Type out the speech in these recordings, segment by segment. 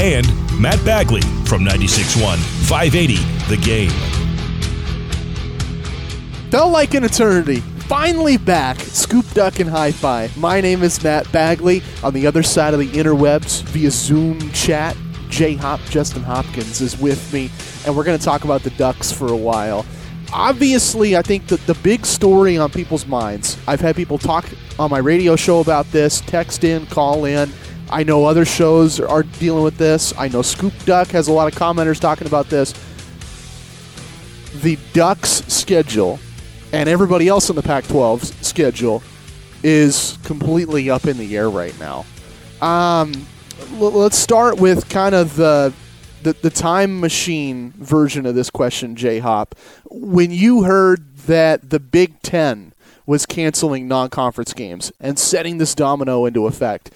and Matt Bagley from 96.1 580 The Game. Felt like an eternity. Finally back, Scoop Duck and Hi Fi. My name is Matt Bagley. On the other side of the interwebs, via Zoom chat, J Hop Justin Hopkins is with me, and we're going to talk about the Ducks for a while. Obviously, I think that the big story on people's minds, I've had people talk on my radio show about this, text in, call in. I know other shows are dealing with this. I know Scoop Duck has a lot of commenters talking about this. The Ducks' schedule and everybody else in the Pac 12's schedule is completely up in the air right now. Um, l- let's start with kind of the, the the time machine version of this question, J Hop. When you heard that the Big Ten was canceling non-conference games and setting this domino into effect,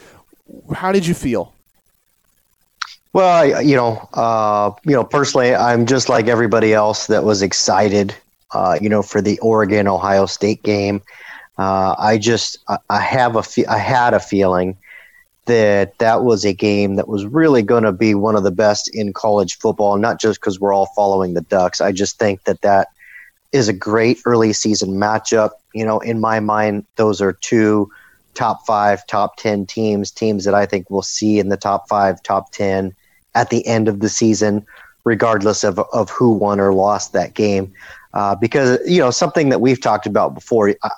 how did you feel? Well, I, you know, uh, you know, personally, I'm just like everybody else that was excited, uh, you know, for the Oregon Ohio State game. Uh, I just, I, I have a, fe- I had a feeling that that was a game that was really going to be one of the best in college football, not just because we're all following the Ducks. I just think that that is a great early season matchup. You know, in my mind, those are two top five, top 10 teams, teams that I think we'll see in the top five, top 10 at the end of the season, regardless of, of who won or lost that game. Uh, because, you know, something that we've talked about before, I,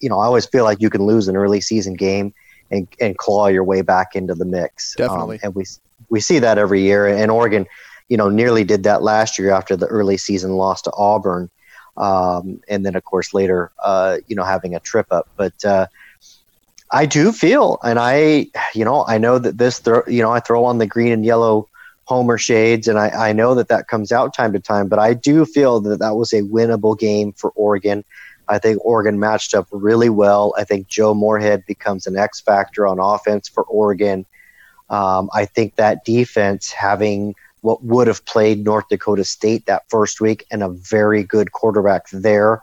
you know, I always feel like you can lose an early season game and, and claw your way back into the mix. Um, Definitely. and we, we see that every year. And Oregon, you know, nearly did that last year after the early season loss to Auburn. Um, and then, of course, later, uh, you know, having a trip up. But, uh, I do feel, and I, you know, I know that this, you know, I throw on the green and yellow Homer shades, and I, I know that that comes out time to time, but I do feel that that was a winnable game for Oregon. I think Oregon matched up really well. I think Joe Moorhead becomes an X factor on offense for Oregon. Um, I think that defense, having what would have played North Dakota State that first week and a very good quarterback there,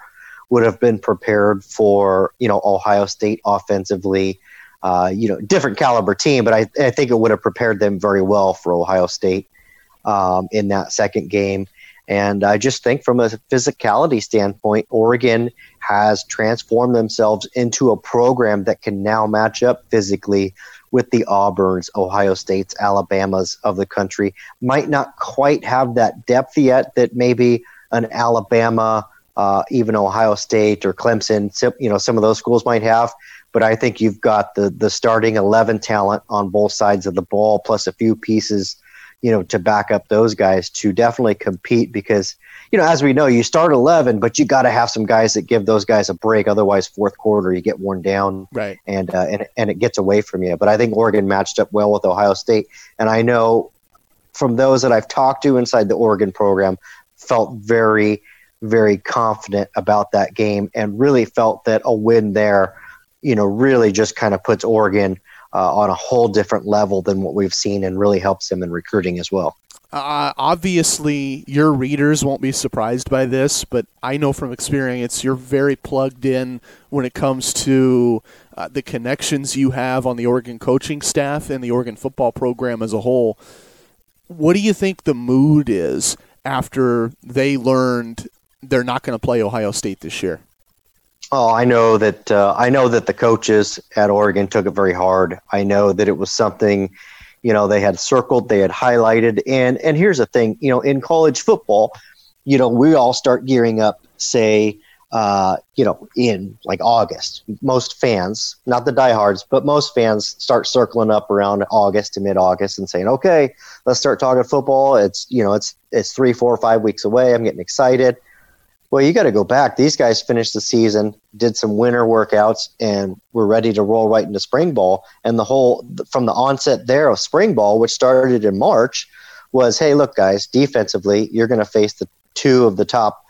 would have been prepared for you know Ohio State offensively. Uh, you know, different caliber team, but I, I think it would have prepared them very well for Ohio State um, in that second game. And I just think from a physicality standpoint, Oregon has transformed themselves into a program that can now match up physically with the Auburns, Ohio States, Alabamas of the country. Might not quite have that depth yet that maybe an Alabama, uh, even Ohio State or Clemson, you know, some of those schools might have. But I think you've got the the starting eleven talent on both sides of the ball, plus a few pieces, you know, to back up those guys to definitely compete. Because you know, as we know, you start eleven, but you got to have some guys that give those guys a break. Otherwise, fourth quarter you get worn down, Right. and uh, and and it gets away from you. But I think Oregon matched up well with Ohio State, and I know from those that I've talked to inside the Oregon program, felt very very confident about that game, and really felt that a win there, you know, really just kind of puts Oregon. Uh, on a whole different level than what we've seen, and really helps them in recruiting as well. Uh, obviously, your readers won't be surprised by this, but I know from experience you're very plugged in when it comes to uh, the connections you have on the Oregon coaching staff and the Oregon football program as a whole. What do you think the mood is after they learned they're not going to play Ohio State this year? Oh, I know that uh, I know that the coaches at Oregon took it very hard. I know that it was something, you know, they had circled, they had highlighted, and and here's the thing, you know, in college football, you know, we all start gearing up, say, uh, you know, in like August. Most fans, not the diehards, but most fans start circling up around August to mid-August and saying, okay, let's start talking football. It's you know, it's it's three, four, five weeks away. I'm getting excited Well, you got to go back. These guys finished the season, did some winter workouts, and were ready to roll right into spring ball. And the whole from the onset there of spring ball, which started in March, was hey, look, guys, defensively, you're going to face the two of the top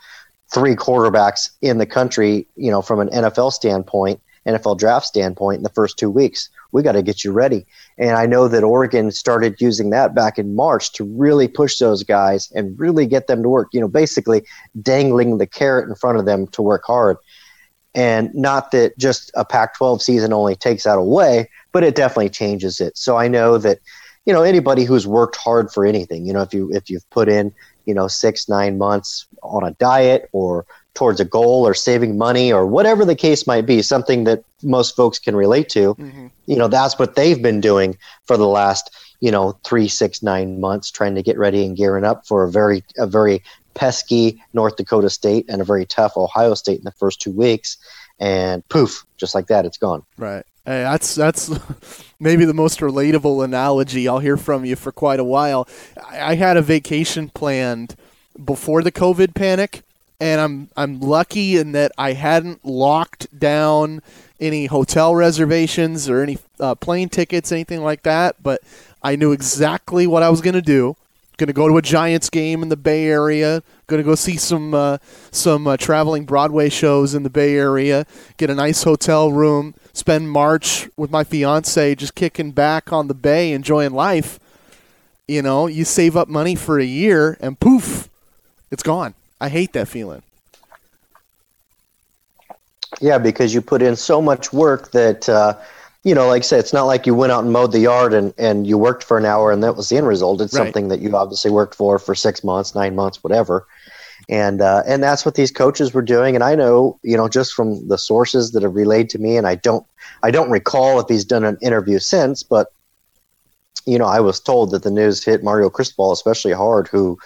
three quarterbacks in the country. You know, from an NFL standpoint, NFL draft standpoint, in the first two weeks, we got to get you ready. And I know that Oregon started using that back in March to really push those guys and really get them to work, you know, basically dangling the carrot in front of them to work hard. And not that just a Pac 12 season only takes that away, but it definitely changes it. So I know that, you know, anybody who's worked hard for anything, you know, if you if you've put in, you know, six, nine months on a diet or towards a goal or saving money or whatever the case might be, something that most folks can relate to. Mm-hmm. You know, that's what they've been doing for the last, you know, three, six, nine months, trying to get ready and gearing up for a very, a very pesky North Dakota State and a very tough Ohio State in the first two weeks. And poof, just like that, it's gone. Right. Hey, that's that's maybe the most relatable analogy I'll hear from you for quite a while. I, I had a vacation planned before the COVID panic and I'm I'm lucky in that I hadn't locked down any hotel reservations or any uh, plane tickets, anything like that. But I knew exactly what I was going to do. Going to go to a Giants game in the Bay Area. Going to go see some uh, some uh, traveling Broadway shows in the Bay Area. Get a nice hotel room. Spend March with my fiance, just kicking back on the bay, enjoying life. You know, you save up money for a year, and poof, it's gone. I hate that feeling. Yeah, because you put in so much work that, uh, you know, like I said, it's not like you went out and mowed the yard and, and you worked for an hour and that was the end result. It's right. something that you obviously worked for for six months, nine months, whatever. And uh, and that's what these coaches were doing. And I know, you know, just from the sources that have relayed to me, and I don't I don't recall if he's done an interview since, but you know, I was told that the news hit Mario Cristobal especially hard, who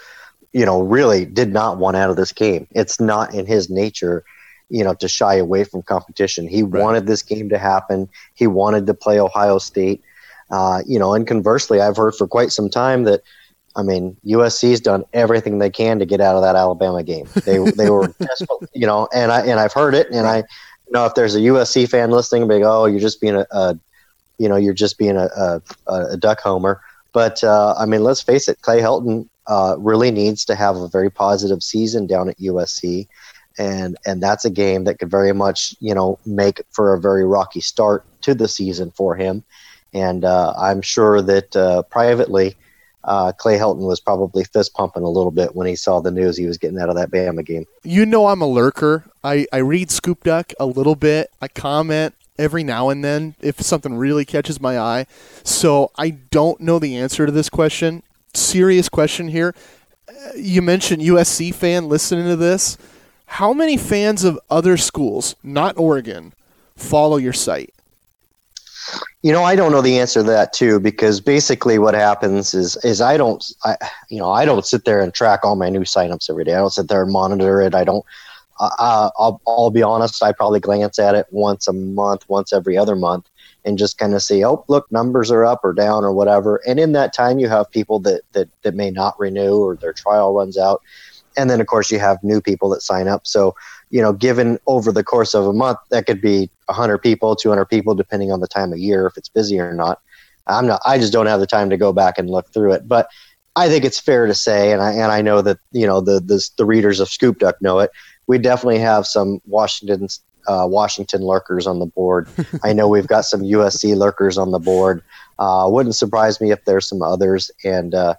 you know, really did not want out of this game. It's not in his nature, you know, to shy away from competition. He right. wanted this game to happen. He wanted to play Ohio State. Uh, you know, and conversely, I've heard for quite some time that, I mean, USC's done everything they can to get out of that Alabama game. They they were desperate, you know, and I and I've heard it, and I, you know, if there's a USC fan listening, be like, oh, you're just being a, a you know, you're just being a, a, a duck homer. But uh, I mean, let's face it, Clay Helton uh, really needs to have a very positive season down at USC, and and that's a game that could very much you know make for a very rocky start to the season for him. And uh, I'm sure that uh, privately, uh, Clay Helton was probably fist pumping a little bit when he saw the news he was getting out of that Bama game. You know, I'm a lurker. I, I read Scoop Duck a little bit. I comment every now and then if something really catches my eye. So I don't know the answer to this question serious question here. You mentioned USC fan listening to this. How many fans of other schools, not Oregon, follow your site? You know, I don't know the answer to that too, because basically what happens is is I don't, I, you know, I don't sit there and track all my new signups every day. I don't sit there and monitor it. I don't. Uh, I'll, I'll be honest. I probably glance at it once a month, once every other month, and just kind of see, oh, look, numbers are up or down or whatever. And in that time, you have people that, that, that may not renew or their trial runs out. And then, of course, you have new people that sign up. So, you know, given over the course of a month, that could be 100 people, 200 people, depending on the time of year, if it's busy or not. I'm not, I just don't have the time to go back and look through it. But I think it's fair to say, and I, and I know that, you know, the, the, the readers of Scoop Duck know it, we definitely have some Washington uh, Washington lurkers on the board. I know we've got some USC lurkers on the board. Uh, wouldn't surprise me if there's some others. And uh,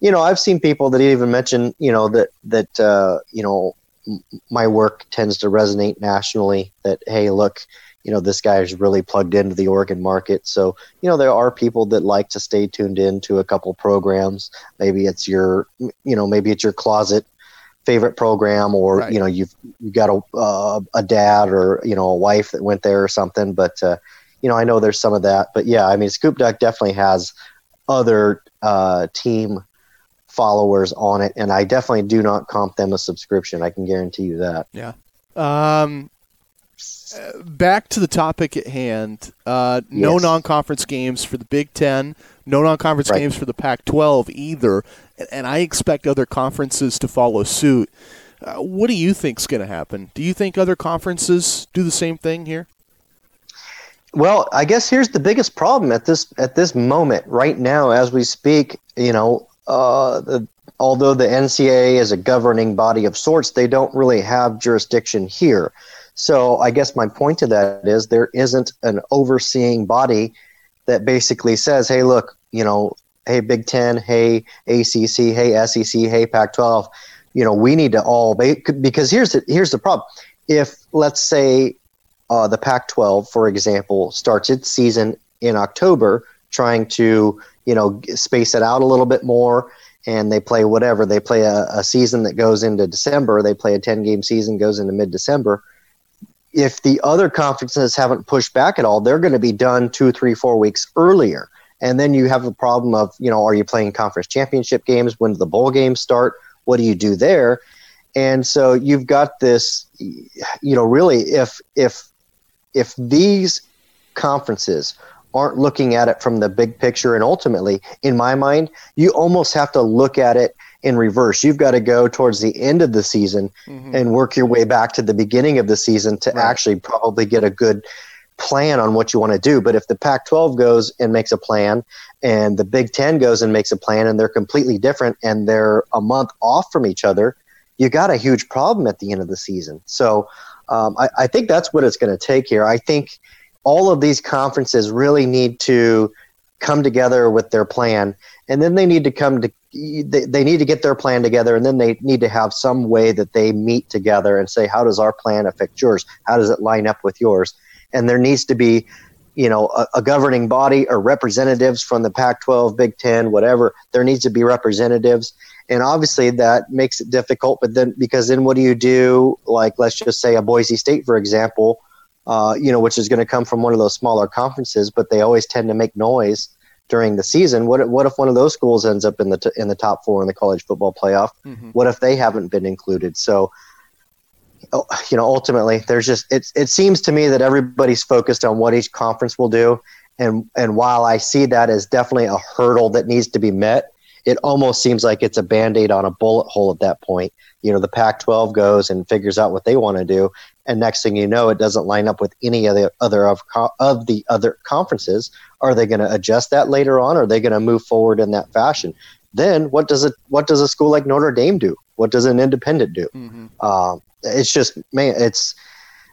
you know, I've seen people that even mention, you know, that that uh, you know m- my work tends to resonate nationally. That hey, look, you know, this guy is really plugged into the Oregon market. So you know, there are people that like to stay tuned in to a couple programs. Maybe it's your, you know, maybe it's your closet favorite program or right. you know you've you got a uh, a dad or you know a wife that went there or something but uh, you know I know there's some of that but yeah I mean Scoop Duck definitely has other uh, team followers on it and I definitely do not comp them a subscription. I can guarantee you that. Yeah. Um back to the topic at hand uh, no yes. non-conference games for the Big 10 no non-conference right. games for the Pac-12 either and I expect other conferences to follow suit. Uh, what do you think's going to happen? Do you think other conferences do the same thing here? Well, I guess here's the biggest problem at this at this moment right now as we speak. You know, uh, the, although the NCAA is a governing body of sorts, they don't really have jurisdiction here. So I guess my point to that is there isn't an overseeing body that basically says, "Hey, look, you know, hey Big Ten, hey ACC, hey SEC, hey Pac-12." You know, we need to all because here's the, here's the problem. If let's say uh, the Pac 12, for example, starts its season in October, trying to, you know, space it out a little bit more. And they play whatever. They play a, a season that goes into December. They play a 10 game season, goes into mid December. If the other conferences haven't pushed back at all, they're going to be done two, three, four weeks earlier. And then you have a problem of, you know, are you playing conference championship games? When do the bowl games start? What do you do there? And so you've got this, you know, really, if if if these conferences aren't looking at it from the big picture and ultimately in my mind you almost have to look at it in reverse you've got to go towards the end of the season mm-hmm. and work your way back to the beginning of the season to right. actually probably get a good plan on what you want to do but if the pac 12 goes and makes a plan and the big 10 goes and makes a plan and they're completely different and they're a month off from each other you got a huge problem at the end of the season so um, I, I think that's what it's going to take here. I think all of these conferences really need to come together with their plan, and then they need to come to they, they need to get their plan together, and then they need to have some way that they meet together and say, how does our plan affect yours? How does it line up with yours? And there needs to be you know a, a, governing body or representatives from the Pac-12, Big Ten, whatever. There needs to be representatives, and obviously that makes it difficult. But then because then what do you do? Like let's just say a Boise State, for example, uh, you know, which is going to come from one of those smaller conferences, but they always tend to make noise during the season. What what if one of those schools ends up in the t- in the top four in the college football playoff? Mm-hmm. What if they haven't been included? So Oh, you know, ultimately, there's just it. It seems to me that everybody's focused on what each conference will do, and and while I see that as definitely a hurdle that needs to be met, it almost seems like it's a band-aid on a bullet hole at that point. You know, the Pac-12 goes and figures out what they want to do, and next thing you know, it doesn't line up with any of the other of, of the other conferences. Are they going to adjust that later on? Or are they going to move forward in that fashion? Then what does it? What does a school like Notre Dame do? What does an independent do? Mm-hmm. Um, it's just man, it's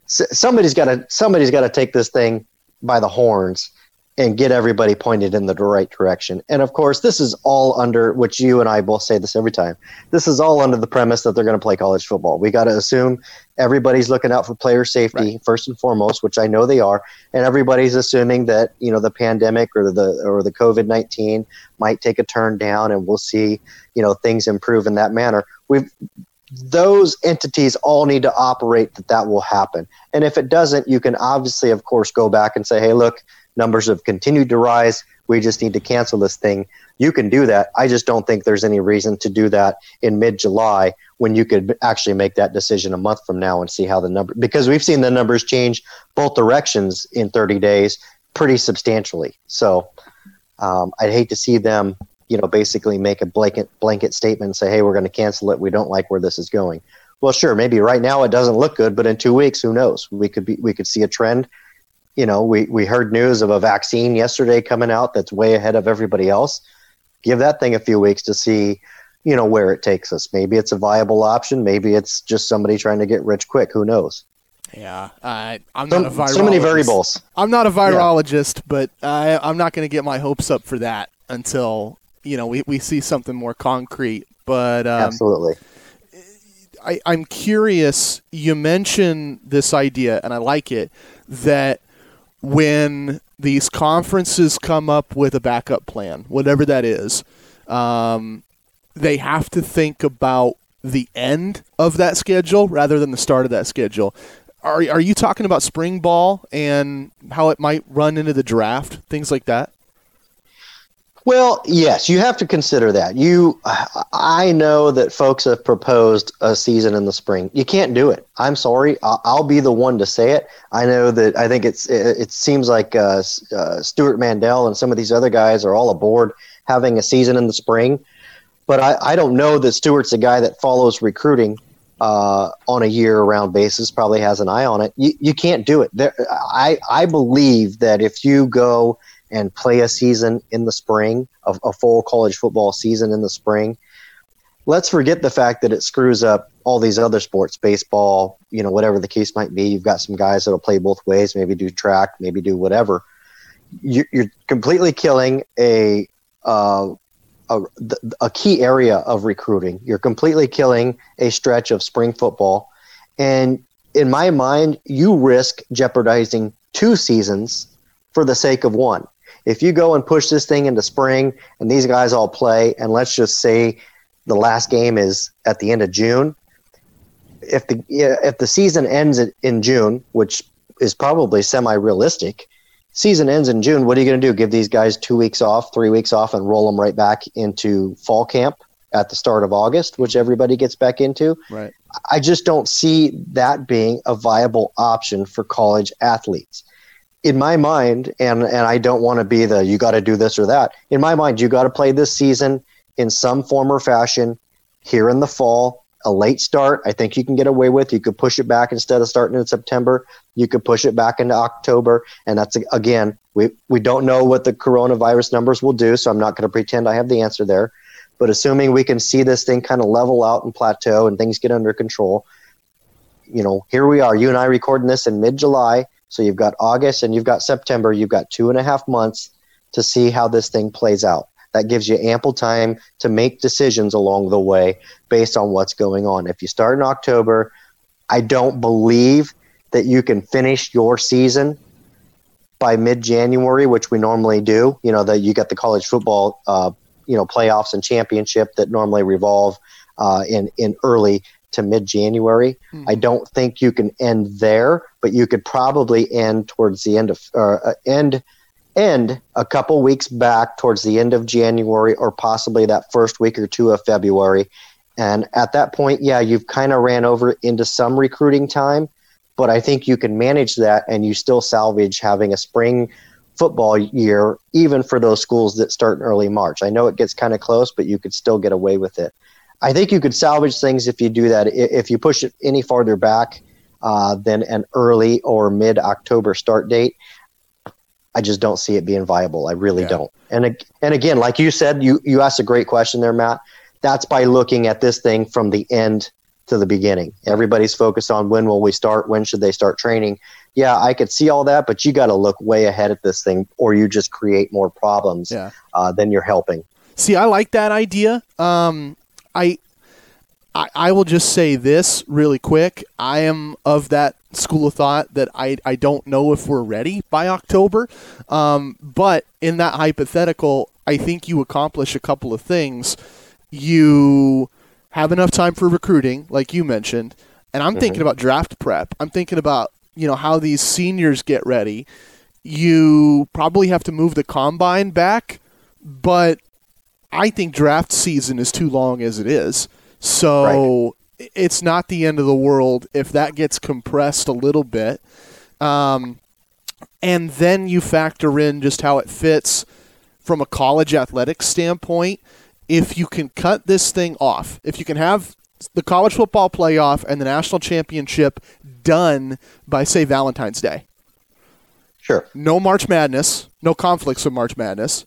somebody's got to somebody's got to take this thing by the horns and get everybody pointed in the right direction. And of course, this is all under which you and I both say this every time. This is all under the premise that they're going to play college football. We got to assume everybody's looking out for player safety right. first and foremost, which I know they are, and everybody's assuming that you know the pandemic or the or the COVID nineteen might take a turn down, and we'll see you know things improve in that manner. We've those entities all need to operate that that will happen. And if it doesn't, you can obviously, of course, go back and say, hey, look, numbers have continued to rise. We just need to cancel this thing. You can do that. I just don't think there's any reason to do that in mid July when you could actually make that decision a month from now and see how the number, because we've seen the numbers change both directions in 30 days pretty substantially. So um, I'd hate to see them you know, basically make a blanket blanket statement and say, "Hey, we're going to cancel it. We don't like where this is going." Well, sure, maybe right now it doesn't look good, but in two weeks, who knows? We could be we could see a trend. You know, we we heard news of a vaccine yesterday coming out that's way ahead of everybody else. Give that thing a few weeks to see, you know, where it takes us. Maybe it's a viable option. Maybe it's just somebody trying to get rich quick. Who knows? Yeah, uh, I'm not a virologist. So many variables. I'm not a virologist, yeah. but I, I'm not going to get my hopes up for that until you know we, we see something more concrete. But um, absolutely, I, I'm curious. You mentioned this idea, and I like it that when these conferences come up with a backup plan, whatever that is, um, they have to think about the end of that schedule rather than the start of that schedule. Are, are you talking about spring ball and how it might run into the draft, things like that? Well, yes, you have to consider that. You, I know that folks have proposed a season in the spring. You can't do it. I'm sorry. I'll, be the one to say it. I know that. I think it's. It, seems like uh, uh, Stewart Mandel and some of these other guys are all aboard having a season in the spring, but I, I don't know that Stewart's a guy that follows recruiting uh, on a year-round basis probably has an eye on it. You, you can't do it. There, I I believe that if you go and play a season in the spring, a, a full college football season in the spring, let's forget the fact that it screws up all these other sports, baseball, you know, whatever the case might be. You've got some guys that'll play both ways, maybe do track, maybe do whatever. You, are completely killing a, uh, a a key area of recruiting. You're completely killing a stretch of spring football, and in my mind, you risk jeopardizing two seasons for the sake of one. If you go and push this thing into spring, and these guys all play, and let's just say the last game is at the end of June. If the if the season ends in June, which is probably semi-realistic, season ends in June. What are you going to do? Give these guys two weeks off, three weeks off, and roll them right back into fall camp at the start of August, which everybody gets back into. Right. I just don't see that being a viable option for college athletes. In my mind, and and I don't want to be the you got to do this or that. In my mind, you got to play this season in some form or fashion here in the fall. A late start, I think you can get away with. You could push it back instead of starting in September. You could push it back into October, and that's again, we we don't know what the coronavirus numbers will do, so I'm not going to pretend I have the answer there. But assuming we can see this thing kind of level out and plateau and things get under control, you know, here we are. You and I recording this in mid July, so you've got August and you've got September. You've got two and a half months to see how this thing plays out. That gives you ample time to make decisions along the way based on what's going on. If you start in October, I don't believe that you can finish your season by mid-January, which we normally do. You know that you get the college football, uh, you know, playoffs and championship that normally revolve uh, in in early to mid-January. Mm-hmm. I don't think you can end there, but you could probably end towards the end of uh, end end a couple weeks back towards the end of January or possibly that first week or two of February. And at that point, yeah, you've kind of ran over into some recruiting time, but I think you can manage that and you still salvage having a spring football year, even for those schools that start in early March. I know it gets kind of close, but you could still get away with it. I think you could salvage things if you do that. If you push it any farther back uh, than an early or mid October start date, I just don't see it being viable. I really yeah. don't. And and again, like you said, you you asked a great question there, Matt. That's by looking at this thing from the end to the beginning. Everybody's focused on when will we start, when should they start training. Yeah, I could see all that, but you got to look way ahead at this thing, or you just create more problems yeah. uh, than you're helping. See, I like that idea. Um, I I, I will just say this really quick. I am of that school of thought that I, I don't know if we're ready by October. Um, but in that hypothetical, I think you accomplish a couple of things. You have enough time for recruiting, like you mentioned, and I'm mm-hmm. thinking about draft prep. I'm thinking about you know how these seniors get ready. You probably have to move the combine back, but I think draft season is too long as it is. So right. it's not the end of the world if that gets compressed a little bit. Um, and then you factor in just how it fits from a college athletics standpoint. If you can cut this thing off, if you can have the college football playoff and the national championship done by, say, Valentine's Day. Sure. No March Madness, no conflicts with March Madness.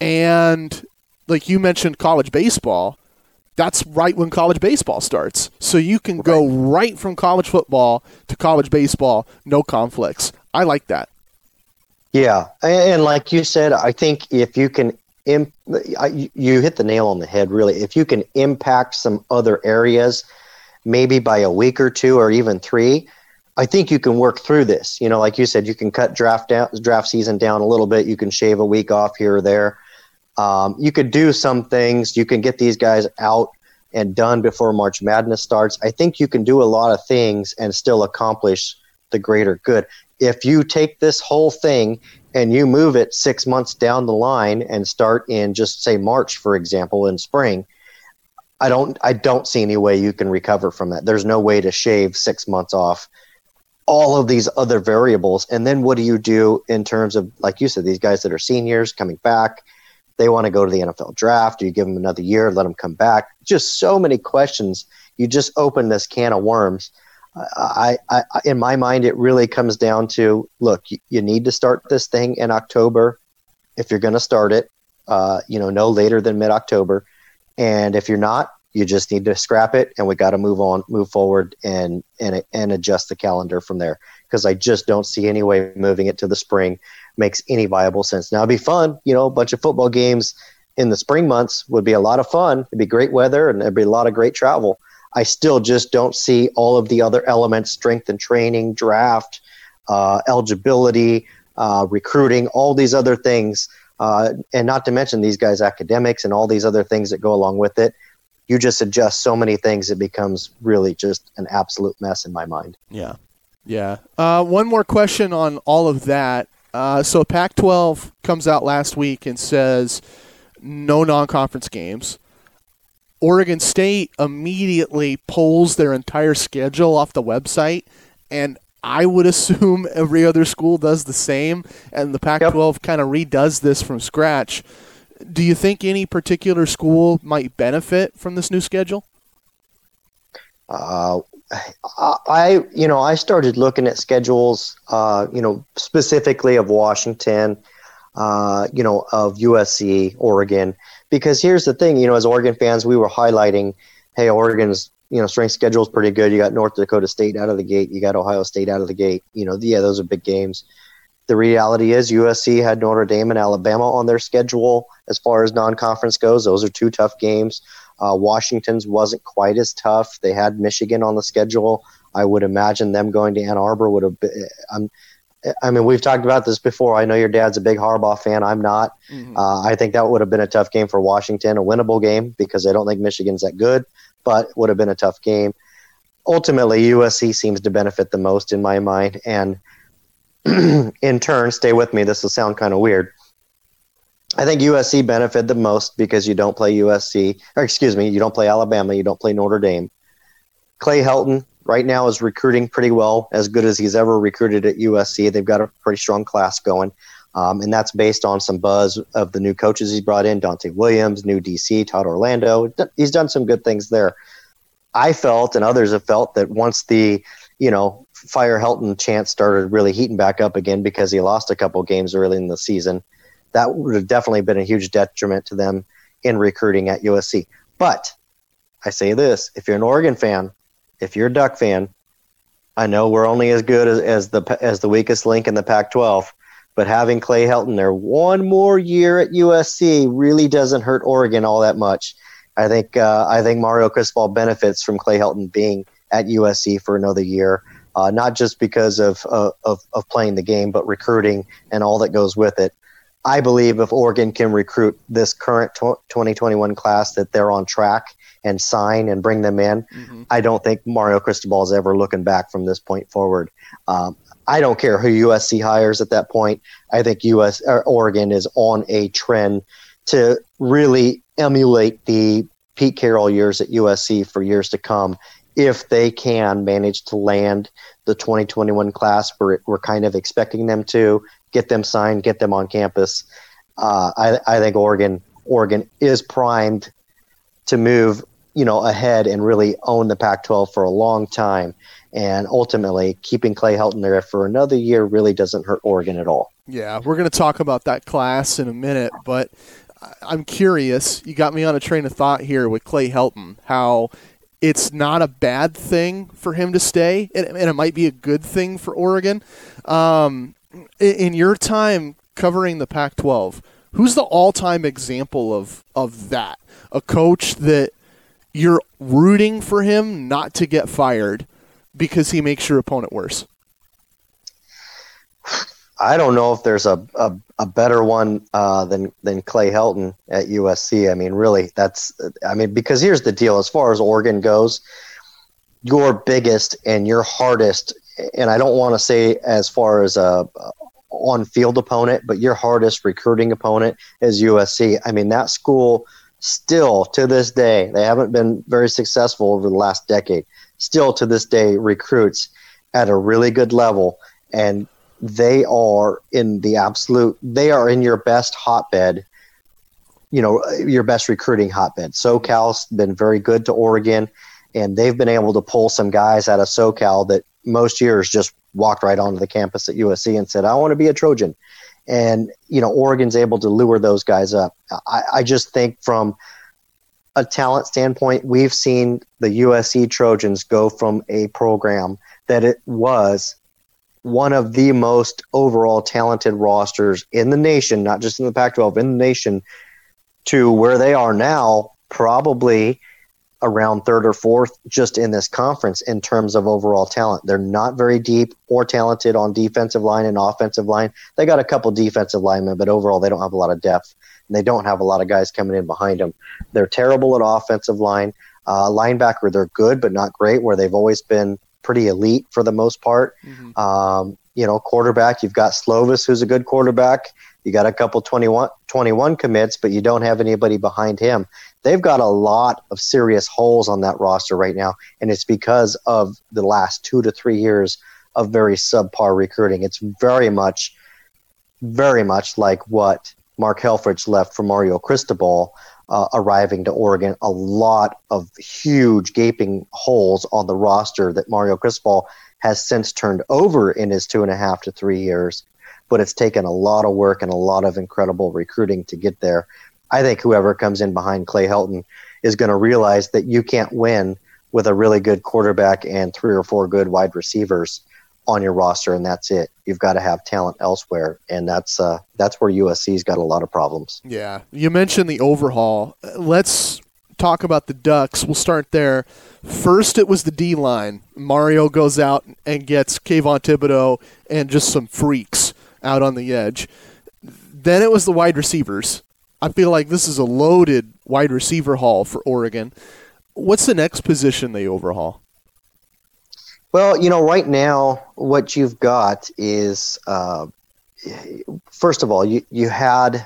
And like you mentioned, college baseball, that's right when college baseball starts. So you can right. go right from college football to college baseball, no conflicts. I like that. Yeah, and like you said, I think if you can, imp- you hit the nail on the head. Really, if you can impact some other areas, maybe by a week or two or even three, I think you can work through this. You know, like you said, you can cut draft down, draft season down a little bit. You can shave a week off here or there. Um, you could do some things. You can get these guys out and done before March Madness starts. I think you can do a lot of things and still accomplish the greater good. If you take this whole thing and you move it six months down the line and start in just say March, for example, in spring, I don't I don't see any way you can recover from that. There's no way to shave six months off all of these other variables. And then what do you do in terms of, like you said, these guys that are seniors coming back? They want to go to the NFL draft? Do you give them another year, let them come back? Just so many questions you just open this can of worms. I, I, I in my mind, it really comes down to look, you, need to start this thing in October if you're going to start it. Uh, you know, no later than mid October, and if you're not, you just need to scrap it, and we got to move on, move forward, and and and adjust the calendar from there. Because I just don't see any way moving it to the spring makes any viable sense. Now it'd be fun, you know, a bunch of football games in the spring months would be a lot of fun. It'd be great weather, and there'd be a lot of great travel. I still just don't see all of the other elements: strength and training, draft, uh, eligibility, uh, recruiting, all these other things, uh, and not to mention these guys' academics and all these other things that go along with it you just adjust so many things, it becomes really just an absolute mess in my mind. Yeah. Yeah. Uh, one more question on all of that. Uh, so Pac 12 comes out last week and says no non conference games. Oregon State immediately pulls their entire schedule off the website, and I would assume every other school does the same, and the Pac 12 yep. kind of redoes this from scratch do you think any particular school might benefit from this new schedule? Uh, I, you know, I started looking at schedules, uh, you know, specifically of Washington, uh, you know, of USC, Oregon, because here's the thing, you know, as Oregon fans, we were highlighting, hey, Oregon's, you know, strength schedule is pretty good. You got North Dakota State out of the gate. You got Ohio State out of the gate. You know, yeah, those are big games the reality is USC had Notre Dame and Alabama on their schedule as far as non-conference goes. Those are two tough games. Uh, Washington's wasn't quite as tough. They had Michigan on the schedule. I would imagine them going to Ann Arbor would have been. I'm, I mean, we've talked about this before. I know your dad's a big Harbaugh fan. I'm not. Mm-hmm. Uh, I think that would have been a tough game for Washington, a winnable game because I don't think Michigan's that good, but would have been a tough game. Ultimately, USC seems to benefit the most in my mind, and in turn, stay with me. This will sound kind of weird. I think USC benefited the most because you don't play USC, or excuse me, you don't play Alabama, you don't play Notre Dame. Clay Helton right now is recruiting pretty well, as good as he's ever recruited at USC. They've got a pretty strong class going, um, and that's based on some buzz of the new coaches he's brought in: Donte Williams, new DC, Todd Orlando. He's done some good things there. I felt, and others have felt, that once the you know Fire Helton chance started really heating back up again because he lost a couple games early in the season. That would have definitely been a huge detriment to them in recruiting at USC. But I say this if you're an Oregon fan, if you're a Duck fan, I know we're only as good as, as the as the weakest link in the Pac-12, but having Clay Helton there one more year at USC really doesn't hurt Oregon all that much. I think uh, I think Mario Cristobal benefits from Clay Helton being at USC for another year uh, not just because of, uh, of, of playing the game, but recruiting and all that goes with it. I believe if Oregon can recruit this current 2021 class, that they're on track and sign and bring them in. Mm-hmm. I don't think Mario Cristobal is ever looking back from this point forward. Um, I don't care who USC hires at that point. I think US or Oregon is on a trend to really emulate the Pete Carroll years at USC for years to come if they can manage to land the 2021 class we're, we're kind of expecting them to get them signed get them on campus. Uh, I, I think oregon oregon is primed to move you know ahead and really own the pac 12 for a long time. And ultimately keeping clay helton there for another year really doesn't hurt oregon at all. Yeah we're going to talk about that class in a minute but i'm curious. You got me on a train of thought here with clay helton how it's not a bad thing for him to stay, and, it might be a good thing for Oregon. Um, in, in your time covering the Pac-12, who's the all-time example of of that? A coach that you're rooting for him not to get fired because he makes your opponent worse. I don't know if there's a, a, a better one uh, than than Clay Helton at USC. I mean, really, that's I mean because here's the deal: as far as Oregon goes, your biggest and your hardest, and I don't want to say as far as a on field opponent, but your hardest recruiting opponent is USC. I mean, that school still to this day they haven't been very successful over the last decade. Still to this day recruits at a really good level and they are in the absolute they are in your best hotbed you know your best recruiting hotbed SoCal's been very good to Oregon and they've been able to pull some guys out of SoCal that most years just walked right onto the campus at USC and said, "I want to be a Trojan." And you know, Oregon's able to lure those guys up. I, I just think from a talent standpoint, we've seen the USC Trojans go from a program that it was one of the most overall talented rosters in the nation, not just in the Pac 12, in the nation, to where they are now, probably around third or fourth just in this conference in terms of overall talent. They're not very deep or talented on defensive line and offensive line. They got a couple defensive linemen, but overall they don't have a lot of depth. And they don't have a lot of guys coming in behind them. They're terrible at offensive line. Uh, linebacker, they're good, but not great, where they've always been pretty elite for the most part. Mm-hmm. Um, you know, quarterback, you've got Slovis, who's a good quarterback. You got a couple 21, 21 commits, but you don't have anybody behind him. They've got a lot of serious holes on that roster right now, and it's because of the last two to three years of very subpar recruiting. It's very much, very much like what Mark Helfrich left for Mario Cristobal uh, arriving to Oregon. A lot of huge gaping holes on the roster that Mario Cristobal has since turned over in his two and a half to three years but it's taken a lot of work and a lot of incredible recruiting to get there. I think whoever comes in behind Clay Helton is going to realize that you can't win with a really good quarterback and three or four good wide receivers on your roster, and that's it. You've got to have talent elsewhere, and that's uh, that's where USC's got a lot of problems. Yeah, you mentioned the overhaul. Let's talk about the Ducks. We'll start there. First, it was the D line. Mario goes out and gets Kayvon Thibodeaux and just some freaks out on the edge. Then it was the wide receivers. I feel like this is a loaded wide receiver haul for Oregon. What's the next position they overhaul? Well, you know, right now, what you've got is, uh, first of all, you, you had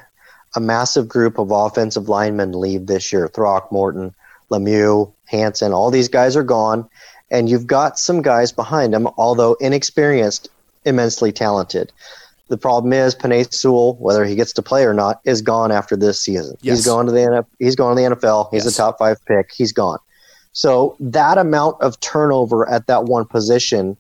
a massive group of offensive linemen leave this year Throckmorton, Lemieux, Hanson, all these guys are gone. And you've got some guys behind them, although inexperienced, immensely talented. The problem is Penei Sewell, whether he gets to play or not, is gone after this season. Yes. He's gone to the NFL. He's gone to the NFL. He's yes. a top five pick. He's gone. So that amount of turnover at that one position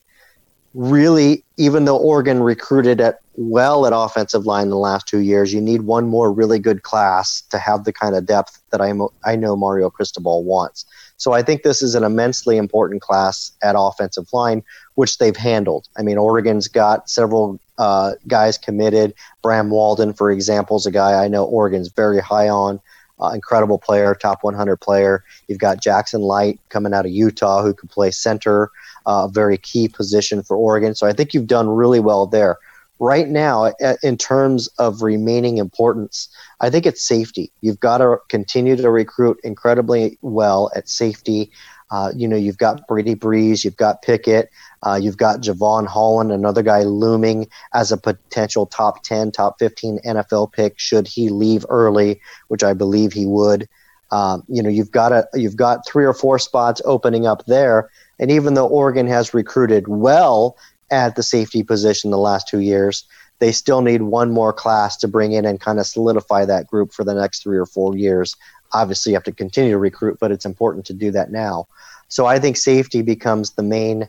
really, even though Oregon recruited at well at offensive line in the last two years, you need one more really good class to have the kind of depth that I, I know Mario Cristobal wants. So I think this is an immensely important class at offensive line, which they've handled. I mean, Oregon's got several uh, guys committed. Bram Walden, for example, is a guy I know Oregon's very high on. Uh, incredible player, top 100 player. You've got Jackson Light coming out of Utah who can play center, uh, a very key position for Oregon. So I think you've done really well there right now, in terms of remaining importance, I think it's safety. You've got to continue to recruit incredibly well at safety. Uh, you know, you've got Brady Breeze, you've got Pickett, uh, you've got Jevon Holland, another guy looming as a potential top 10, top 15 NFL pick should he leave early, which I believe he would. Um, you know, you've got a, you've got three or four spots opening up there. And even though Oregon has recruited well at the safety position the last two years. They still need one more class to bring in and kind of solidify that group for the next three or four years. Obviously, you have to continue to recruit, but it's important to do that now. So I think safety becomes the main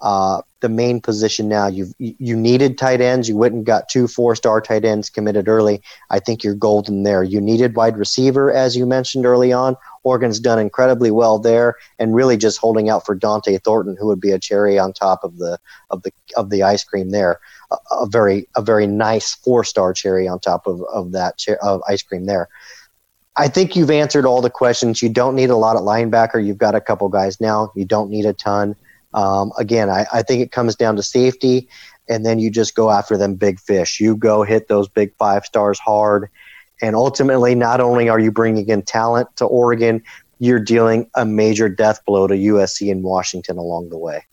uh, the main position now. You you needed tight ends. You went and got two four star tight ends committed early. I think you're golden there. You needed wide receiver, as you mentioned early on. Oregon's done incredibly well there, and really just holding out for Dont'e Thornton, who would be a cherry on top of the of the of the ice cream there. A, a very a very nice four star cherry on top of of that of ice cream there. I think you've answered all the questions. You don't need a lot of linebacker. You've got a couple guys now. You don't need a ton. Um, again, I, I think it comes down to safety, and then you just go after them big fish. You go hit those big five stars hard, and ultimately, not only are you bringing in talent to Oregon, you're dealing a major death blow to USC and Washington along the way.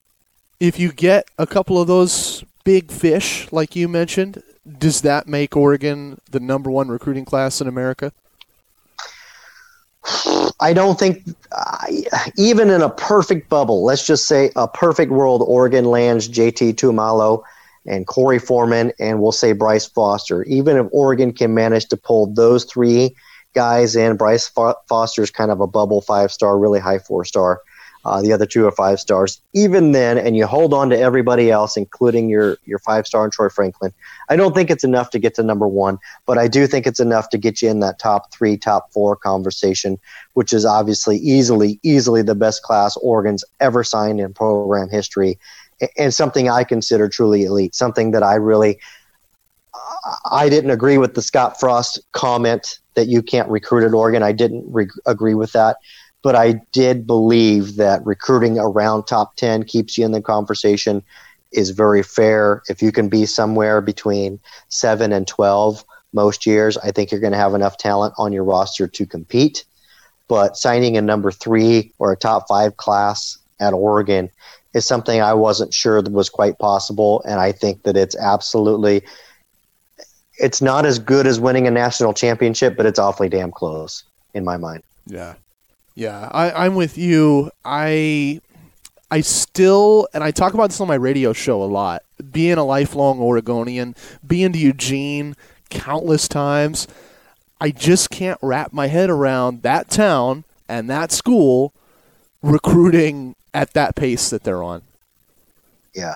If you get a couple of those big fish, like you mentioned, does that make Oregon the number one recruiting class in America? I don't think, even in a perfect bubble, let's just say a perfect world, Oregon lands JT Tuimoloau and Korey Foreman, and we'll say Bryce Foster. Even if Oregon can manage to pull those three guys in, Bryce Fo- Foster's kind of a bubble five star, really high four star. Uh, the other two are five stars. Even then, and you hold on to everybody else, including your your five star and Troy Franklin. I don't think it's enough to get to number one, but I do think it's enough to get you in that top three, top four conversation, which is obviously easily, easily the best class Oregon's ever signed in program history, and something I consider truly elite. Something that I really, I didn't agree with the Scott Frost comment that you can't recruit at Oregon. I didn't re- agree with that but I did believe that recruiting around top 10 keeps you in the conversation is very fair. If you can be somewhere between 7 and 12 most years, I think you're going to have enough talent on your roster to compete. But signing a number 3 or a top 5 class at Oregon is something I wasn't sure that was quite possible and I think that it's absolutely it's not as good as winning a national championship, but it's awfully damn close in my mind. Yeah. Yeah, I, I'm with you. I I still and I talk about this on my radio show a lot. Being a lifelong Oregonian, being to Eugene countless times, I just can't wrap my head around that town and that school recruiting at that pace that they're on. Yeah.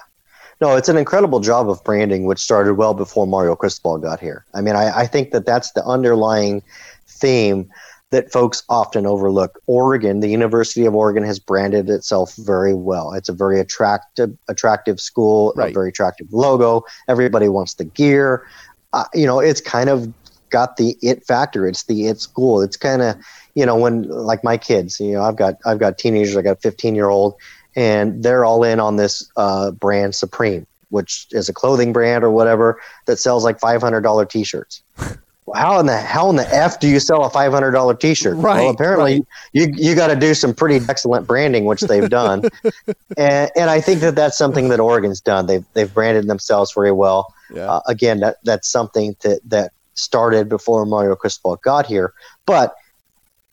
No, it's an incredible job of branding, which started well before Mario Cristobal got here. I mean, I, I think that that's the underlying theme that folks often overlook. Oregon, the University of Oregon, has branded itself very well. It's a very attractive, attractive school, right. a very attractive logo. Everybody wants the gear. Uh, you know, it's kind of got the it factor. It's the it school. It's kind of, you know, when like my kids, you know, I've got I've got teenagers. I got a 15 year old, and they're all in on this uh, brand Supreme, which is a clothing brand or whatever that sells like $500 t-shirts. how in the how in the f do you sell a five hundred dollar T-shirt? Right. Well, apparently right. you you got to do some pretty excellent branding, which they've done, and and I think that that's something that Oregon's done. They've they've branded themselves very well. Yeah. Uh, again, that that's something that that started before Mario Cristobal got here, but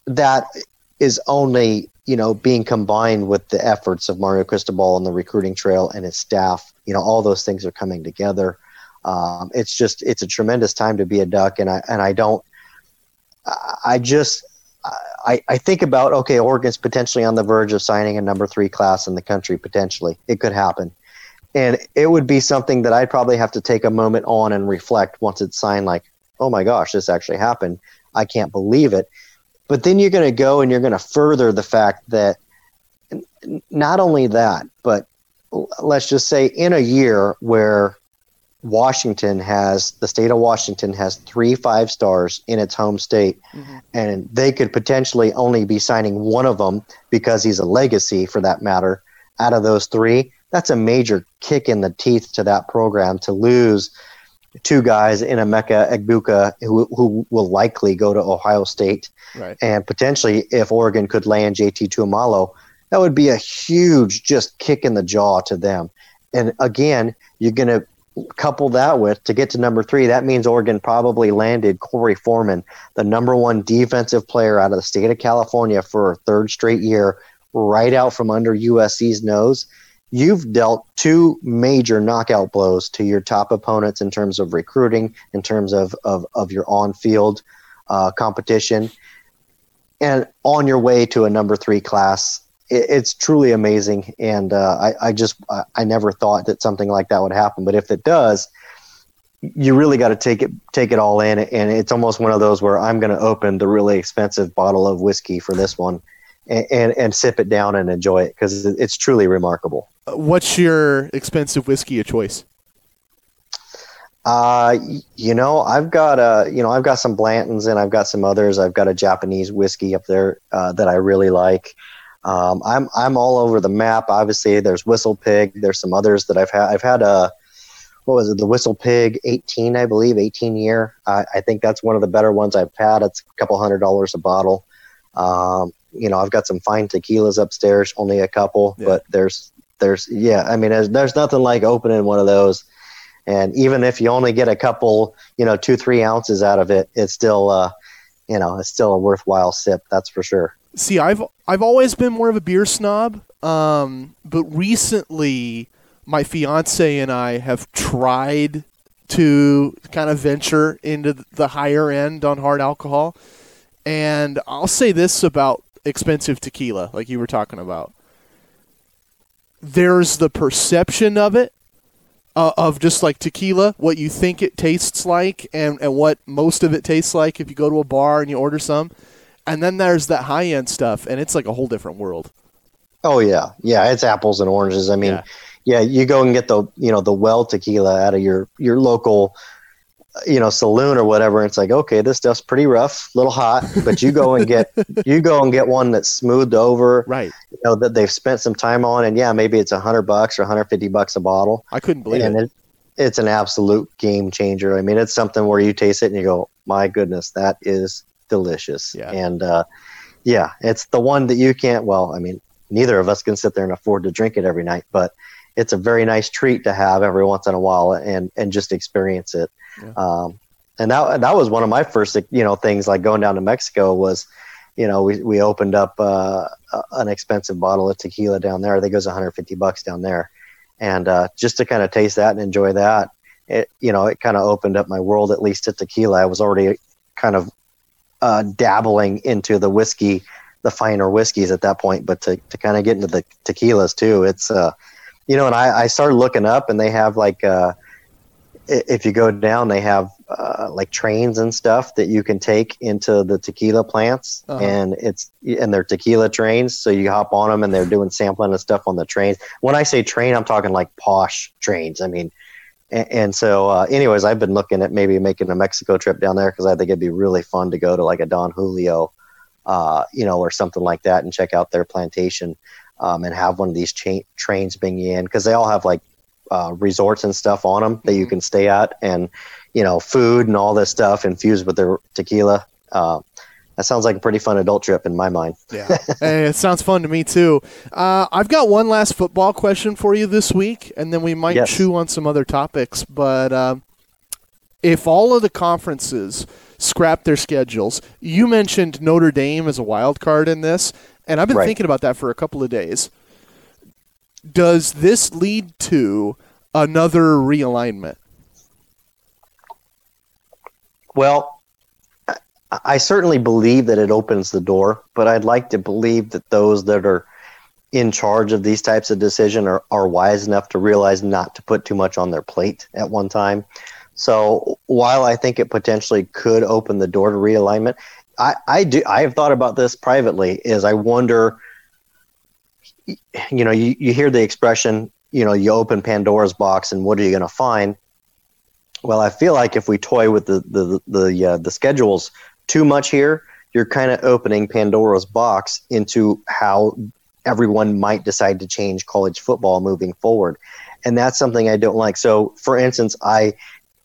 that is only you know being combined with the efforts of Mario Cristobal on the recruiting trail and his staff. You know, all those things are coming together. Um, it's just it's a tremendous time to be a duck, and I and I don't. I just I, I think about okay, Oregon's potentially on the verge of signing a number three class in the country. Potentially, it could happen, and it would be something that I'd probably have to take a moment on and reflect once it's signed. Like, oh my gosh, this actually happened. I can't believe it. But then you're going to go and you're going to further the fact that not only that, but let's just say in a year where Washington has the state of Washington has three five stars in its home state, mm-hmm. and they could potentially only be signing one of them because he's a legacy for that matter. Out of those three, that's a major kick in the teeth to that program to lose two guys in Emeka Egbuka who, who will likely go to Ohio State, right. and potentially if Oregon could land JT Tuimoloau, that would be a huge just kick in the jaw to them. And again, you're going to couple that with to get to number three, that means Oregon probably landed Korey Foreman, the number one defensive player out of the state of California for a third straight year, right out from under USC's nose. You've dealt two major knockout blows to your top opponents in terms of recruiting, in terms of, of, of your on field uh, competition, and on your way to a number three class it, it's truly amazing. And uh, I, I just I, I never thought that something like that would happen. But if it does, you really got to take it take it all in. And it's almost one of those where i'm going to open the really expensive bottle of whiskey for this one and and, and sip it down and enjoy it because it's truly remarkable. What's your expensive whiskey of choice? Uh you know i've got a you know i've got some Blanton's and i've got some others. I've got a japanese whiskey up there uh, that i really like um, I'm I'm all over the map. Obviously, there's Whistle Pig. There's some others that I've had. I've had a what was it? The Whistle Pig 18, I believe, 18 year. I, I think that's one of the better ones I've had. It's a couple hundred dollars a bottle. Um, you know, I've got some fine tequilas upstairs, only a couple, yeah. but there's there's yeah. I mean, there's, there's nothing like opening one of those. And even if you only get a couple, you know, two three ounces out of it, it's still, uh, you know, it's still a worthwhile sip. That's for sure. See, I've I've always been more of a beer snob, um, but recently my fiance and I have tried to kind of venture into the higher end on hard alcohol. And I'll say this about expensive tequila, like you were talking about. there's the perception of it, uh, of just like tequila, what you think it tastes like, and, and what most of it tastes like if you go to a bar and you order some. And then there's that high end stuff, and it's like a whole different world. Oh yeah, yeah, it's apples and oranges. I mean, Yeah. yeah, you go and get the you know the well tequila out of your your local you know saloon or whatever. And it's like okay, this stuff's pretty rough, little hot, but you go and get you go and get one that's smoothed over, Right. you know that they've spent some time on, and yeah, maybe it's a hundred bucks or 150 bucks a bottle, I couldn't believe and it. it, it's an absolute game changer. I mean, it's something where you taste it and you go, my goodness, that is delicious. Yeah. And uh, yeah, it's the one that you can't. Well, I mean, neither of us can sit there and afford to drink it every night, but it's a very nice treat to have every once in a while and and just experience it. Yeah. Um, and that that was one of my first you know things like going down to Mexico was. You know, we, we opened up uh, an expensive bottle of tequila down there. I think it was 150 bucks down there, and uh, just to kind of taste that and enjoy that, it you know it kind of opened up my world at least to tequila. I was already kind of uh, dabbling into the whiskey, the finer whiskeys at that point, but to, to kind of get into the tequilas too, it's uh, you know, and I, I started looking up, and they have like uh, if you go down, they have uh, like trains and stuff that you can take into the tequila plants, Uh-huh. and it's and they're tequila trains, so you hop on them, and they're doing sampling and stuff on the trains. When I say train, I'm talking like posh trains. I mean, and, and so, uh, anyways, I've been looking at maybe making a Mexico trip down there because I think it'd be really fun to go to like a Don Julio, uh, you know, or something like that, and check out their plantation, um, and have one of these cha- trains bring you in because they all have like uh, resorts and stuff on them that you Mhm. can stay at, and you know, food and all this stuff infused with their tequila. Uh, that sounds like a pretty fun adult trip in my mind. Yeah, hey, it sounds fun to me too. Uh, I've got one last football question for you this week, and then we might Yes. chew on some other topics. But um, if all of the conferences scrap their schedules, you mentioned Notre Dame as a wild card in this, and I've been Right. thinking about that for a couple of days. Does this lead to another realignment? Well, I- certainly believe that it opens the door, but I'd like to believe that those that are in charge of these types of decision are, are wise enough to realize not to put too much on their plate at one time. So while I think it potentially could open the door to realignment, I, I do I have thought about this privately is I wonder you know, you, you hear the expression, you know, you open Pandora's box and what are you going to find? Well, I feel like if we toy with the the the, uh, the schedules too much here, you're kind of opening Pandora's box into how everyone might decide to change college football moving forward, and that's something I don't like. So, for instance, I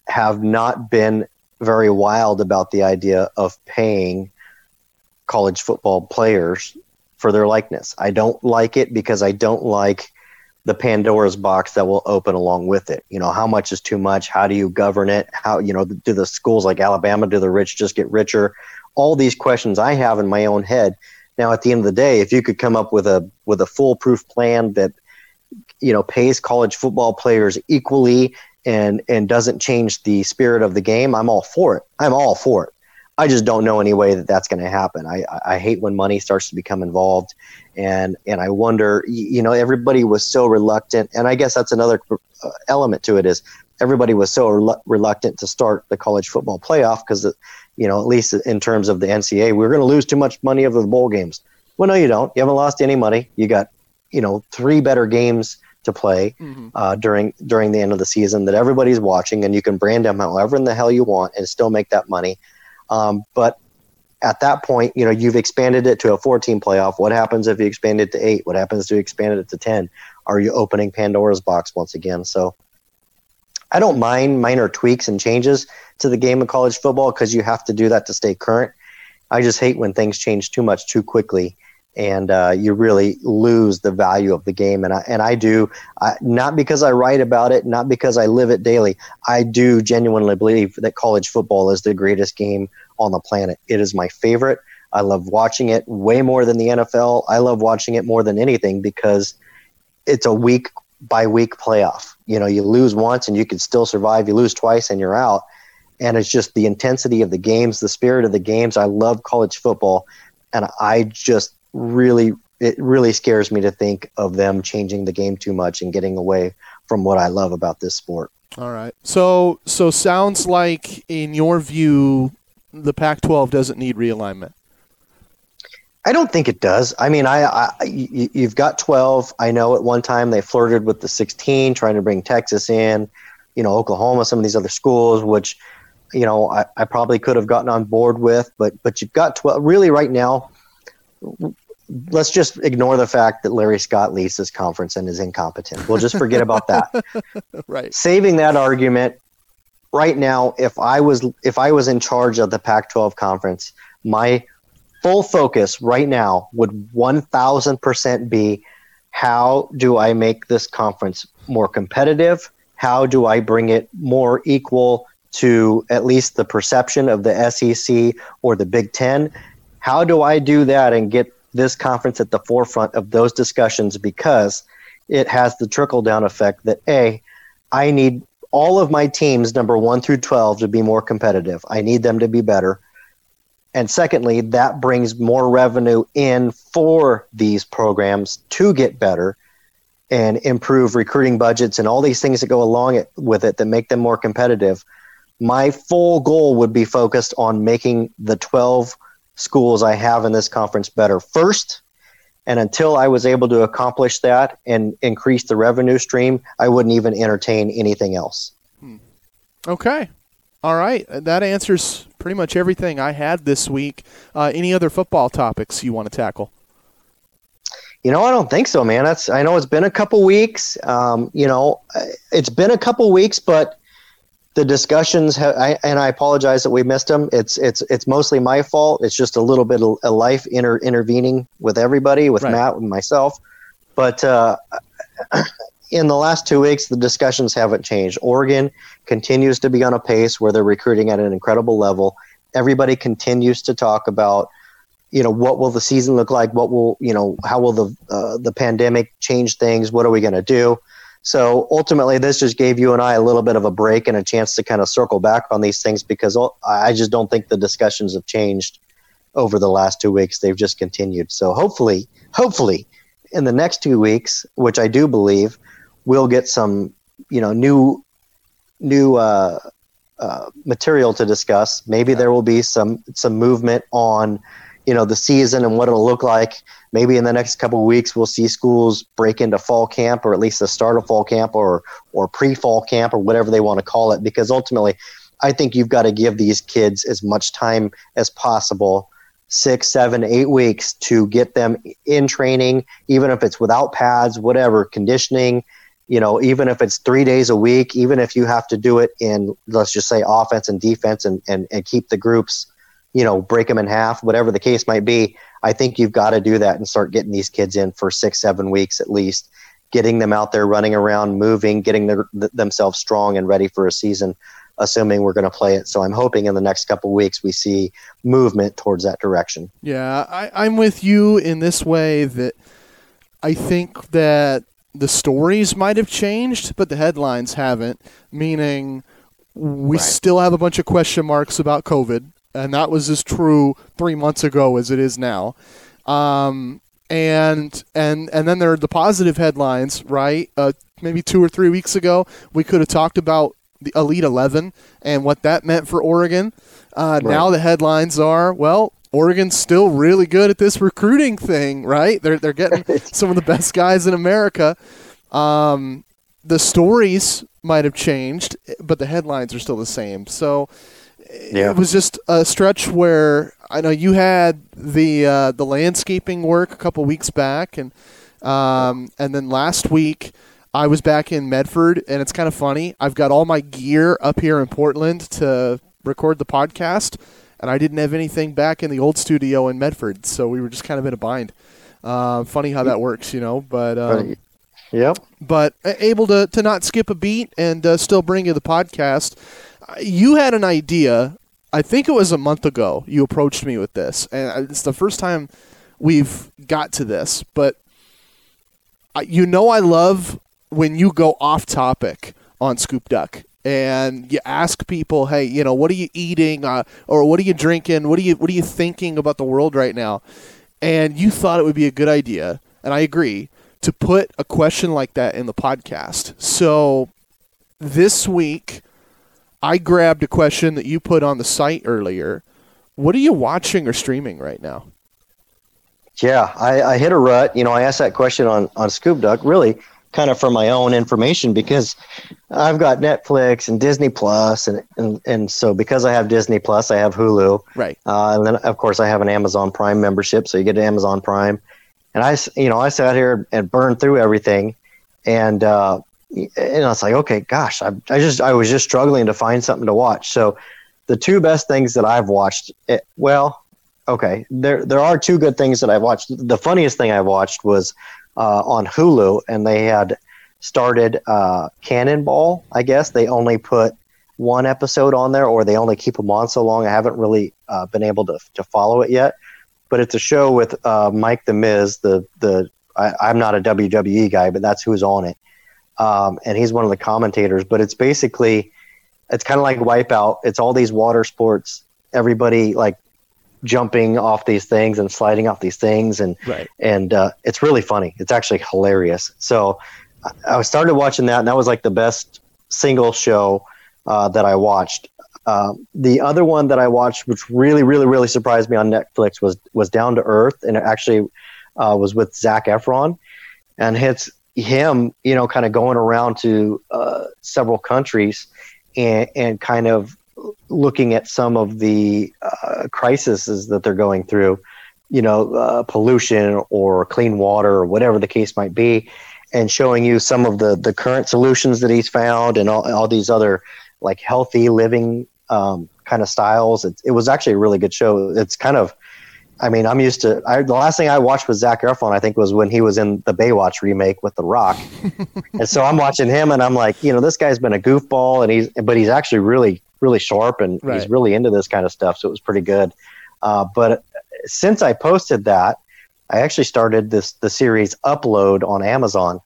have not been very wild about the idea of paying college football players for their likeness. I don't like it because I don't like the Pandora's box that will open along with it. You know, how much is too much? How do you govern it? How, you know, do the schools like Alabama, do the rich just get richer? All these questions I have in my own head. Now, at the end of the day, if you could come up with a with a foolproof plan that you know pays college football players equally and and doesn't change the spirit of the game, I'm all for it. I'm all for it. I just don't know any way that that's going to happen. I, I hate when money starts to become involved, and and I wonder. You know, everybody was so reluctant, and I guess that's another uh, element to it is everybody was so relu- reluctant to start the college football playoff because, you know, at least in terms of the NCAA, we are going to lose too much money over the bowl games. Well, no, you don't. You haven't lost any money. You got, you know, three better games to play uh, during during the end of the season that everybody's watching, and you can brand them however in the hell you want and still make that money. Um, but at that point, you know, you've expanded it to a 14 playoff. What happens if you expand it to eight? What happens if you expand it to 10? Are you opening Pandora's box once again? So I don't mind minor tweaks and changes to the game of college football because you have to do that to stay current. I just hate when things change too much too quickly and uh, you really lose the value of the game. And I, and I do, I, not because I write about it, not because I live it daily. I do genuinely believe that college football is the greatest game on the planet. It is my favorite. I love watching it way more than the NFL. I love watching it more than anything because it's a week by week playoff. You know, you lose once and you can still survive. You lose twice and you're out. And it's just the intensity of the games, the spirit of the games. I love college football, and I just really it really scares me to think of them changing the game too much and getting away from what I love about this sport. All right. So so sounds like in your view the Pac-12 doesn't need realignment. I don't think it does. I mean, I, I you've got 12. I know at one time they flirted with the 16, trying to bring Texas in, you know, Oklahoma, some of these other schools, which, you know, I, I probably could have gotten on board with. But but you've got 12. Really, right now, let's just ignore the fact that Larry Scott leads this conference and is incompetent. We'll just forget about that. right. Saving that argument, right now, if I was if I was in charge of the Pac-12 conference, my full focus right now would 1000% be how do I make this conference more competitive? How do I bring it more equal to at least the perception of the SEC or the Big Ten? How do I do that and get this conference at the forefront of those discussions because it has the trickle down effect that A, I need all of my teams, number one through 12, to be more competitive. I need them to be better. And secondly, that brings more revenue in for these programs to get better and improve recruiting budgets and all these things that go along it, with it that make them more competitive. My full goal would be focused on making the 12 schools I have in this conference better first. And until I was able to accomplish that and increase the revenue stream, I wouldn't even entertain anything else. Hmm. Okay. All right, that answers pretty much everything I had this week. Uh, any other football topics you want to tackle? You know, I don't think so, man. That's I know it's been a couple weeks. Um, you know, it's been a couple weeks, but the discussions have, I, and I apologize that we missed them. It's it's it's mostly my fault. It's just a little bit of a life inter, intervening with everybody, with right. Matt, with myself. But uh, in the last two weeks, the discussions haven't changed. Oregon continues to be on a pace where they're recruiting at an incredible level. Everybody continues to talk about, you know, what will the season look like? What will, you know, how will the uh, the pandemic change things? What are we going to do? So ultimately, this just gave you and I a little bit of a break and a chance to kind of circle back on these things because I just don't think the discussions have changed over the last two weeks. They've just continued. So hopefully, hopefully, in the next two weeks, which I do believe, we'll get some, you know, new, new uh, uh, material to discuss. Maybe there will be some some movement on, you know, the season and what it'll look like. Maybe in the next couple weeks, we'll see schools break into fall camp, or at least the start of fall camp, or or pre-fall camp, or whatever they want to call it. Because ultimately, I think you've got to give these kids as much time as possible six, seven, eight weeks to get them in training, even if it's without pads, whatever, conditioning, you know, even if it's three days a week, even if you have to do it in, let's just say, offense and defense and, and, and keep the groups, you know, break them in half, whatever the case might be, I think you've got to do that and start getting these kids in for six, seven weeks at least, getting them out there running around, moving, getting their, themselves strong and ready for a season, assuming we're going to play it. So I'm hoping in the next couple weeks we see movement towards that direction. Yeah, I, I'm with you in this way that I think that the stories might have changed, but the headlines haven't. Meaning, we right. still have a bunch of question marks about COVID, and that was as true three months ago as it is now. Um, and and and then there are the positive headlines, right? Uh, maybe two or three weeks ago, we could have talked about the Elite Eleven and what that meant for Oregon. Uh, right. Now the headlines are well, Oregon's still really good at this recruiting thing, right? They're they're getting some of the best guys in America. Um, the stories might have changed, but the headlines are still the same. So yeah. it was just a stretch where I know you had the uh, the landscaping work a couple weeks back, and um, and then last week I was back in Medford, and it's kind of funny. I've got all my gear up here in Portland to record the podcast and I didn't have anything back in the old studio in Medford, so we were just kind of in a bind. Uh, funny how that works, you know, but um, yep. But able to to not skip a beat and uh, still bring you the podcast. You had an idea. I think it was a month ago. You approached me with this, and it's the first time we've got to this. But you know, I love when you go off topic on Scoop Duck and you ask people, hey, you know, what are you eating, uh, or what are you drinking, what are you what are you thinking about the world right now? and you thought it would be a good idea, and I agree, to put a question like that in the podcast. So this week, I grabbed a question that you put on the site earlier. What are you watching or streaming right now? Yeah, I, I hit a rut. You know, I asked that question on on Scoop Duck, really kind of for my own information because I've got Netflix and Disney Plus, and and, and so because I have Disney Plus, I have Hulu, Right. uh, and then of course I have an Amazon Prime membership, so you get Amazon Prime, and I, you know, I sat here and burned through everything, and uh, and I was like, okay, gosh, I, I just I was just struggling to find something to watch. So the two best things that I've watched, it, well, okay, there there are two good things that I've watched. The funniest thing I watched was uh, on Hulu, and they had started uh, Cannonball. I guess they only put one episode on there, or they only keep them on so long. I haven't really uh, been able to to follow it yet, but it's a show with uh, Mike the Miz. The the I, I'm not a WWE guy, but that's who's on it, um, and he's one of the commentators. But it's basically it's kind of like Wipeout. It's all these water sports. Everybody like jumping off these things and sliding off these things and Right. and uh, it's really funny. It's actually hilarious. So I- started watching that, and that was like the best single show uh, that I watched. Uh, the other one that I watched, which really, really, really surprised me on Netflix, was was Down to Earth, and it actually uh, was with Zac Efron, and it's him, you know, kind of going around to uh, several countries and and kind of looking at some of the uh, crises that they're going through you know, uh, pollution or clean water or whatever the case might be, and showing you some of the, the current solutions that he's found and all, all these other like healthy living um, kind of styles. It, it was actually a really good show. It's kind of, I mean, I'm used to, I, the last thing I watched with Zac Efron, I think was when he was in the Baywatch remake with The Rock. and so I'm watching him and I'm like, you know, this guy's been a goofball and he's, but he's actually really, really sharp and Right. he's really into this kind of stuff. So it was pretty good. Uh, but since I posted that, I actually started this the series upload on Amazon,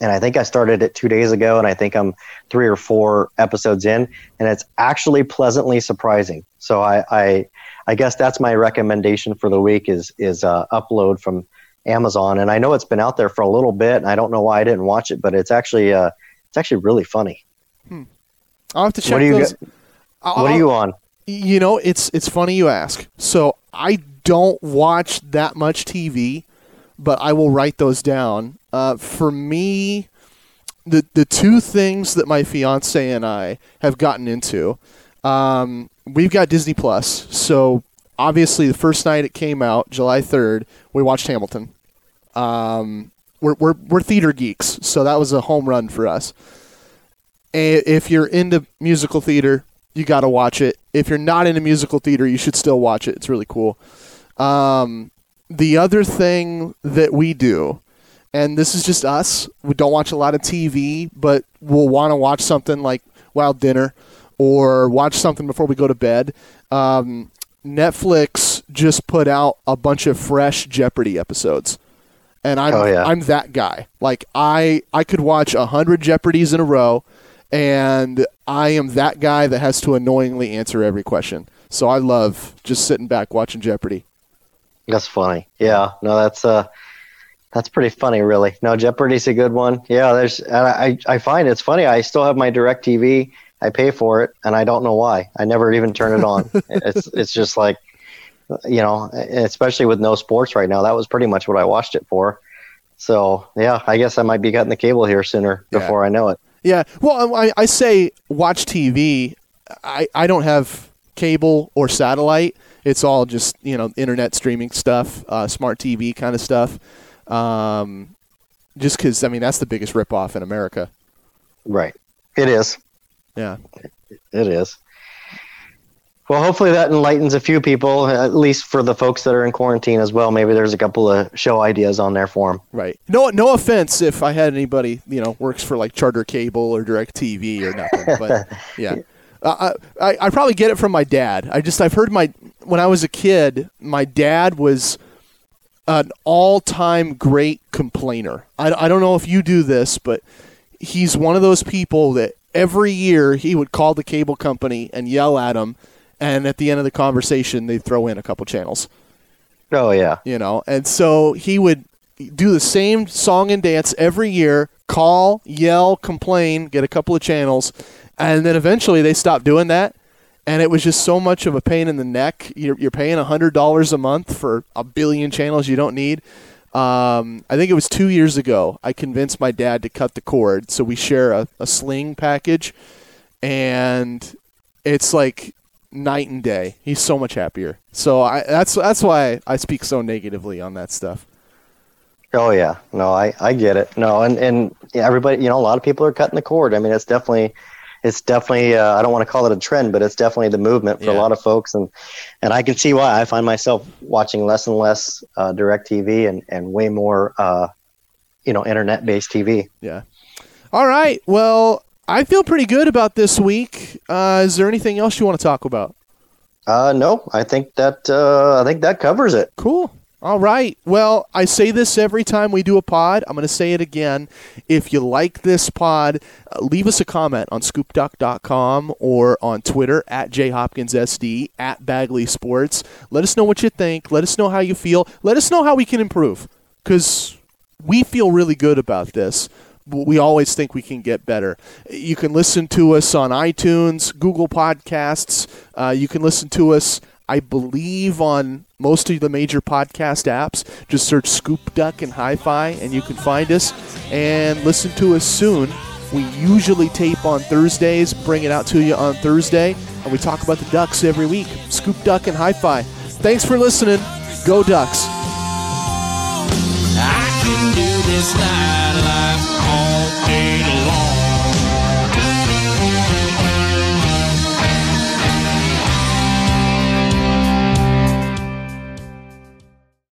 and I think I started it two days ago, and I think I'm three or four episodes in, and it's actually pleasantly surprising. So I I, I guess that's my recommendation for the week is is uh, upload from Amazon, and I know it's been out there for a little bit, and I don't know why I didn't watch it, but it's actually uh, it's actually really funny. I'll have to check What you those. I'll- What are you on? You know, it's it's funny you ask. So I don't watch that much TV, but I will write those down. Uh, for me, the the two things that my fiance and I have gotten into, um, we've got Disney Plus. So obviously, the first night it came out, July third, we watched Hamilton. Um, we're, we're we're theater geeks, so that was a home run for us. If you're into musical theater, you got to watch it. If you're not into musical theater, you should still watch it. It's really cool. Um, the other thing that we do, and this is just us, we don't watch a lot of TV, but we'll want to watch something like Wild Dinner or watch something before we go to bed. Um, Netflix just put out a bunch of fresh Jeopardy episodes. And I'm Oh, yeah. I'm that guy. Like I I could watch a hundred Jeopardies in a row, and I am that guy that has to annoyingly answer every question. So I love just sitting back watching Jeopardy. That's funny. Yeah, no, that's uh, that's pretty funny, really. No, Jeopardy's a good one. Yeah, there's. And I I find it's funny. I still have my Direct TV. I pay for it, and I don't know why. I never even turn it on. it's it's just like, you know, especially with no sports right now. That was pretty much what I watched it for. So yeah, I guess I might be cutting the cable here sooner Yeah. before I know it. Yeah. Well, I, I say watch TV. I, I don't have cable or satellite. It's all just you know internet streaming stuff, uh, smart TV kind of stuff. Um, just because I mean that's the biggest ripoff in America. Right. It is. Yeah. It is. Well, hopefully that enlightens a few people, at least for the folks that are in quarantine as well. Maybe there's a couple of show ideas on there for them. Right. No, no offense if I had anybody you know works for like Charter Cable or Direct TV or nothing, but yeah. Uh, I, I probably get it from my dad. I just I've heard my when I was a kid, my dad was an all-time great complainer. I, I don't know if you do this, but he's one of those people that every year he would call the cable company and yell at them, and at the end of the conversation they'd throw in a couple channels. Oh yeah. you know. And so he would do the same song and dance every year, call, yell, complain, get a couple of channels, and then eventually they stopped doing that. And it was just so much of a pain in the neck. You're, you're paying hundred dollars a month for a billion channels you don't need. Um, I think it was two years ago. I convinced my dad to cut the cord, so we share a, a sling package, and it's like night and day. He's so much happier. So I, that's that's why I speak so negatively on that stuff. Oh yeah. No, I, I get it. No, and and everybody, you know, a lot of people are cutting the cord. I mean, it's definitely it's definitely uh, I don't want to call it a trend, but it's definitely the movement for Yeah. a lot of folks, and and I can see why. I find myself watching less and less uh, direct TV and and way more uh, you know internet based TV. Yeah. All right. Well, I feel pretty good about this week. Uh, is there anything else you want to talk about? Uh, no, I think that uh, I think that covers it. Cool. All right. Well, I say this every time we do a pod. I'm going to say it again. If you like this pod, uh, leave us a comment on scoopduck.com or on Twitter at jhopkinssd, at Bagley Sports. Let us know what you think. Let us know how you feel. Let us know how we can improve because we feel really good about this. We always think we can get better. You can listen to us on iTunes, Google Podcasts. Uh, you can listen to us, I believe, on most of the major podcast apps. Just search Scoop Duck and Hi Fi, and you can find us and listen to us soon. We usually tape on Thursdays, bring it out to you on Thursday, and we talk about the Ducks every week. Scoop Duck and Hi Fi. Thanks for listening. Go Ducks.